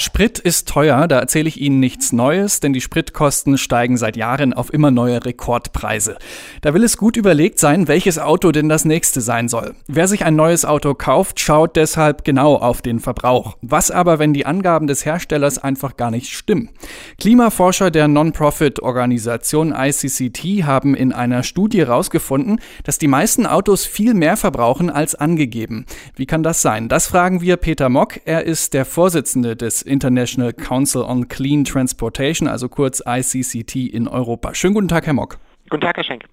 Sprit ist teuer, da erzähle ich Ihnen nichts Neues, denn die Spritkosten steigen seit Jahren auf immer neue Rekordpreise. Da will es gut überlegt sein, welches Auto denn das nächste sein soll. Wer sich ein neues Auto kauft, schaut deshalb genau auf den Verbrauch. Was aber, wenn die Angaben des Herstellers einfach gar nicht stimmen? Klimaforscher der Non-Profit-Organisation ICCT haben in einer Studie herausgefunden, dass die meisten Autos viel mehr verbrauchen als angegeben. Wie kann das sein? Das fragen wir Peter Mock. Er ist der Vorsitzende des International Council on Clean Transportation, also kurz ICCT in Europa. Schönen guten Tag, Herr Mock. Guten Tag, Herr Schenk.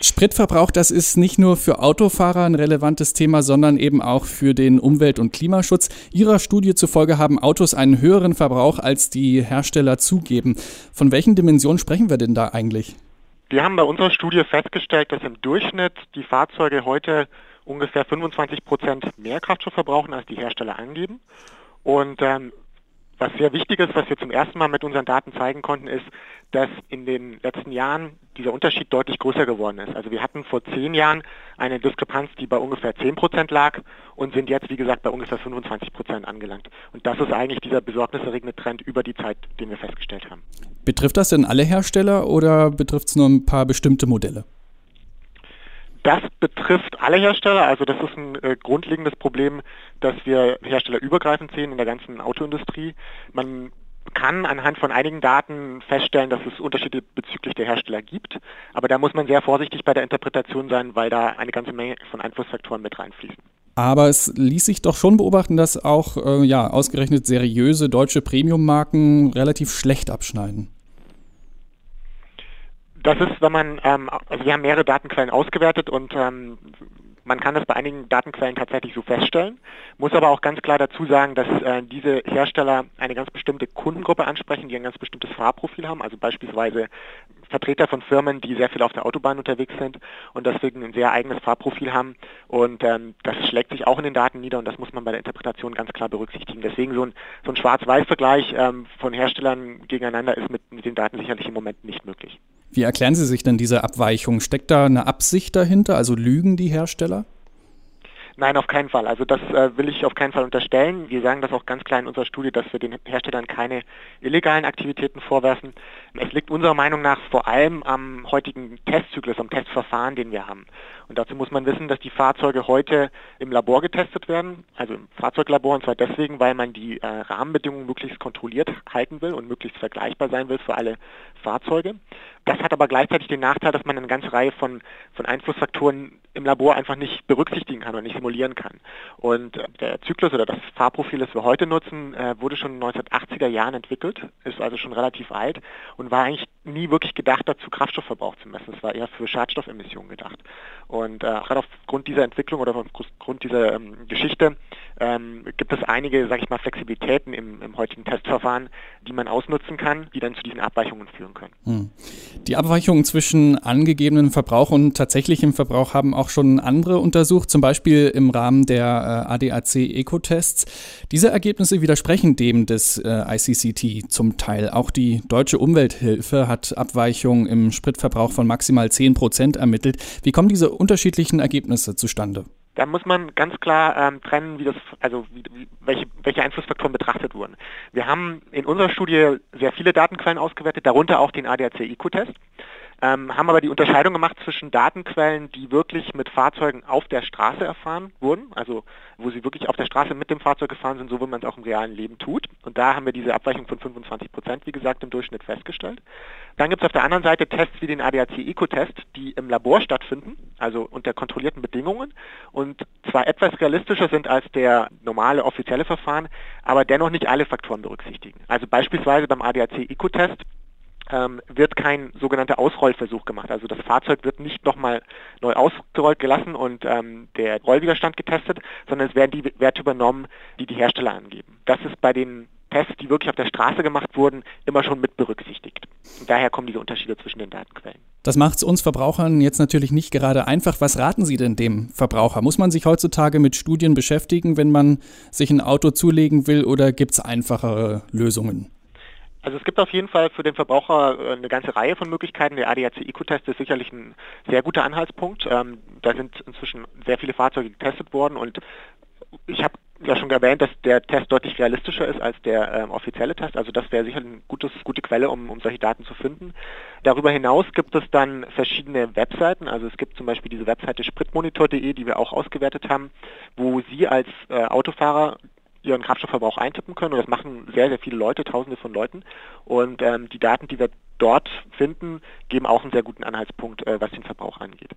Spritverbrauch, das ist nicht nur für Autofahrer ein relevantes Thema, sondern eben auch für den Umwelt- und Klimaschutz. Ihrer Studie zufolge haben Autos einen höheren Verbrauch, als die Hersteller zugeben. Von welchen Dimensionen sprechen wir denn da eigentlich? Wir haben bei unserer Studie festgestellt, dass im Durchschnitt die Fahrzeuge heute ungefähr 25 Prozent mehr Kraftstoff verbrauchen, als die Hersteller angeben. Und ähm, was sehr wichtig ist, was wir zum ersten Mal mit unseren Daten zeigen konnten, ist, dass in den letzten Jahren dieser Unterschied deutlich größer geworden ist. Also wir hatten vor zehn Jahren eine Diskrepanz, die bei ungefähr 10 Prozent lag und sind jetzt, wie gesagt, bei ungefähr 25 Prozent angelangt. Und das ist eigentlich dieser besorgniserregende Trend über die Zeit, den wir festgestellt haben. Betrifft das denn alle Hersteller oder betrifft es nur ein paar bestimmte Modelle? Das betrifft alle Hersteller, also das ist ein äh, grundlegendes Problem, das wir herstellerübergreifend sehen in der ganzen Autoindustrie. Man kann anhand von einigen Daten feststellen, dass es Unterschiede bezüglich der Hersteller gibt, aber da muss man sehr vorsichtig bei der Interpretation sein, weil da eine ganze Menge von Einflussfaktoren mit reinfließen. Aber es ließ sich doch schon beobachten, dass auch äh, ja, ausgerechnet seriöse deutsche Premium-Marken relativ schlecht abschneiden. Das ist, wenn man, ähm, also wir haben mehrere Datenquellen ausgewertet und ähm, man kann das bei einigen Datenquellen tatsächlich so feststellen, muss aber auch ganz klar dazu sagen, dass äh, diese Hersteller eine ganz bestimmte Kundengruppe ansprechen, die ein ganz bestimmtes Fahrprofil haben, also beispielsweise Vertreter von Firmen, die sehr viel auf der Autobahn unterwegs sind und deswegen ein sehr eigenes Fahrprofil haben und ähm, das schlägt sich auch in den Daten nieder und das muss man bei der Interpretation ganz klar berücksichtigen. Deswegen so ein, so ein Schwarz-Weiß-Vergleich ähm, von Herstellern gegeneinander ist mit, mit den Daten sicherlich im Moment nicht möglich. Wie erklären Sie sich denn diese Abweichung? Steckt da eine Absicht dahinter? Also lügen die Hersteller? Nein, auf keinen Fall. Also das äh, will ich auf keinen Fall unterstellen. Wir sagen das auch ganz klar in unserer Studie, dass wir den Herstellern keine illegalen Aktivitäten vorwerfen. Es liegt unserer Meinung nach vor allem am heutigen Testzyklus, am Testverfahren, den wir haben. Und dazu muss man wissen, dass die Fahrzeuge heute im Labor getestet werden, also im Fahrzeuglabor, und zwar deswegen, weil man die äh, Rahmenbedingungen möglichst kontrolliert halten will und möglichst vergleichbar sein will für alle Fahrzeuge. Das hat aber gleichzeitig den Nachteil, dass man eine ganze Reihe von, von Einflussfaktoren im Labor einfach nicht berücksichtigen kann und nicht simulieren kann. Und äh, der Zyklus oder das Fahrprofil, das wir heute nutzen, äh, wurde schon in den 1980er Jahren entwickelt, ist also schon relativ alt und war eigentlich nie wirklich gedacht dazu, Kraftstoffverbrauch zu messen. Es war eher für Schadstoffemissionen gedacht. Und äh, gerade aufgrund dieser Entwicklung oder aufgrund dieser ähm, Geschichte ähm, gibt es einige, sage ich mal, Flexibilitäten im, im, heutigen Testverfahren, die man ausnutzen kann, die dann zu diesen Abweichungen führen können. Hm. Die Abweichungen zwischen angegebenen Verbrauch und tatsächlichem Verbrauch haben auch schon andere untersucht, zum Beispiel im Rahmen der äh, ADAC Eco-Tests. Diese Ergebnisse widersprechen dem des äh, ICCT zum Teil. Auch die Deutsche Umwelthilfe hat Abweichungen im Spritverbrauch von maximal 10 Prozent ermittelt. Wie kommen diese unterschiedlichen Ergebnisse zustande? Da muss man ganz klar ähm, trennen, wie das, also wie, welche, welche Einflussfaktoren betrachtet wurden. Wir haben in unserer Studie sehr viele Datenquellen ausgewertet, darunter auch den ADAC-IQ-Test ähm, haben aber die Unterscheidung gemacht zwischen Datenquellen, die wirklich mit Fahrzeugen auf der Straße erfahren wurden, also wo sie wirklich auf der Straße mit dem Fahrzeug gefahren sind, so wie man es auch im realen Leben tut. Und da haben wir diese Abweichung von 25 Prozent, wie gesagt, im Durchschnitt festgestellt. Dann gibt es auf der anderen Seite Tests wie den ADAC-Eco-Test, die im Labor stattfinden, also unter kontrollierten Bedingungen und zwar etwas realistischer sind als der normale offizielle Verfahren, aber dennoch nicht alle Faktoren berücksichtigen. Also beispielsweise beim ADAC-Eco-Test ähm, wird kein sogenannter Ausrollversuch gemacht. Also das Fahrzeug wird nicht nochmal neu ausgerollt gelassen und ähm, der Rollwiderstand getestet, sondern es werden die Werte übernommen, die die Hersteller angeben. Das ist bei den Tests, die wirklich auf der Straße gemacht wurden, immer schon mit berücksichtigt. Und daher kommen diese Unterschiede zwischen den Datenquellen. Das macht es uns Verbrauchern jetzt natürlich nicht gerade einfach. Was raten Sie denn dem Verbraucher? Muss man sich heutzutage mit Studien beschäftigen, wenn man sich ein Auto zulegen will oder gibt es einfachere Lösungen? Also es gibt auf jeden Fall für den Verbraucher äh, eine ganze Reihe von Möglichkeiten. Der ADAC-Eco-Test ist sicherlich ein sehr guter Anhaltspunkt. Ähm, da sind inzwischen sehr viele Fahrzeuge getestet worden und ich habe ja schon erwähnt, dass der Test deutlich realistischer ist als der ähm, offizielle Test. Also das wäre sicher eine gute Quelle, um, um solche Daten zu finden. Darüber hinaus gibt es dann verschiedene Webseiten. Also es gibt zum Beispiel diese Webseite spritmonitor.de, die wir auch ausgewertet haben, wo Sie als äh, Autofahrer ihren Kraftstoffverbrauch eintippen können. Und das machen sehr, sehr viele Leute, tausende von Leuten. Und ähm, die Daten, die wir dort finden, geben auch einen sehr guten Anhaltspunkt, äh, was den Verbrauch angeht.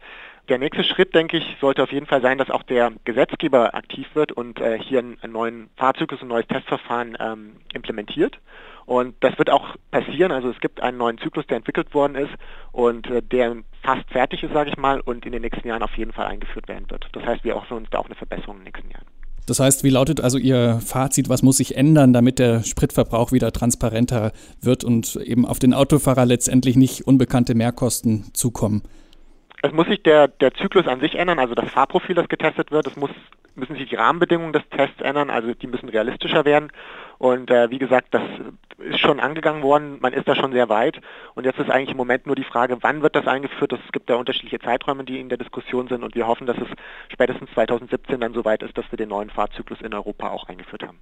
Der nächste Schritt, denke ich, sollte auf jeden Fall sein, dass auch der Gesetzgeber aktiv wird und äh, hier einen, neuen Fahrzyklus, ein neues Testverfahren ähm, implementiert. Und das wird auch passieren. Also es gibt einen neuen Zyklus, der entwickelt worden ist und äh, der fast fertig ist, sage ich mal, und in den nächsten Jahren auf jeden Fall eingeführt werden wird. Das heißt, wir hoffen uns da auch eine Verbesserung in den nächsten Jahren. Das heißt, wie lautet also Ihr Fazit? Was muss sich ändern, damit der Spritverbrauch wieder transparenter wird und eben auf den Autofahrer letztendlich nicht unbekannte Mehrkosten zukommen? Es muss sich der, der Zyklus an sich ändern, also das Fahrprofil, das getestet wird. Es muss, müssen sich die Rahmenbedingungen des Tests ändern, also die müssen realistischer werden. Und äh, wie gesagt, das ist schon angegangen worden, man ist da schon sehr weit. Und jetzt ist eigentlich im Moment nur die Frage, wann wird das eingeführt? Es gibt da unterschiedliche Zeiträume, die in der Diskussion sind. Und wir hoffen, dass es spätestens 2017 dann soweit ist, dass wir den neuen Fahrzyklus in Europa auch eingeführt haben.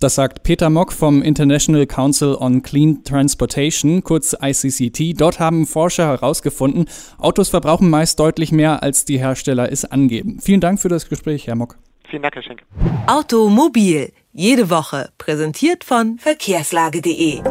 Das sagt Peter Mock vom International Council on Clean Transportation, kurz ICCT. Dort haben Forscher herausgefunden, Autos verbrauchen meist deutlich mehr, als die Hersteller es angeben. Vielen Dank für das Gespräch, Herr Mock. Vielen Dank, Herr Schenk. Automobil, jede Woche, präsentiert von verkehrslage.de.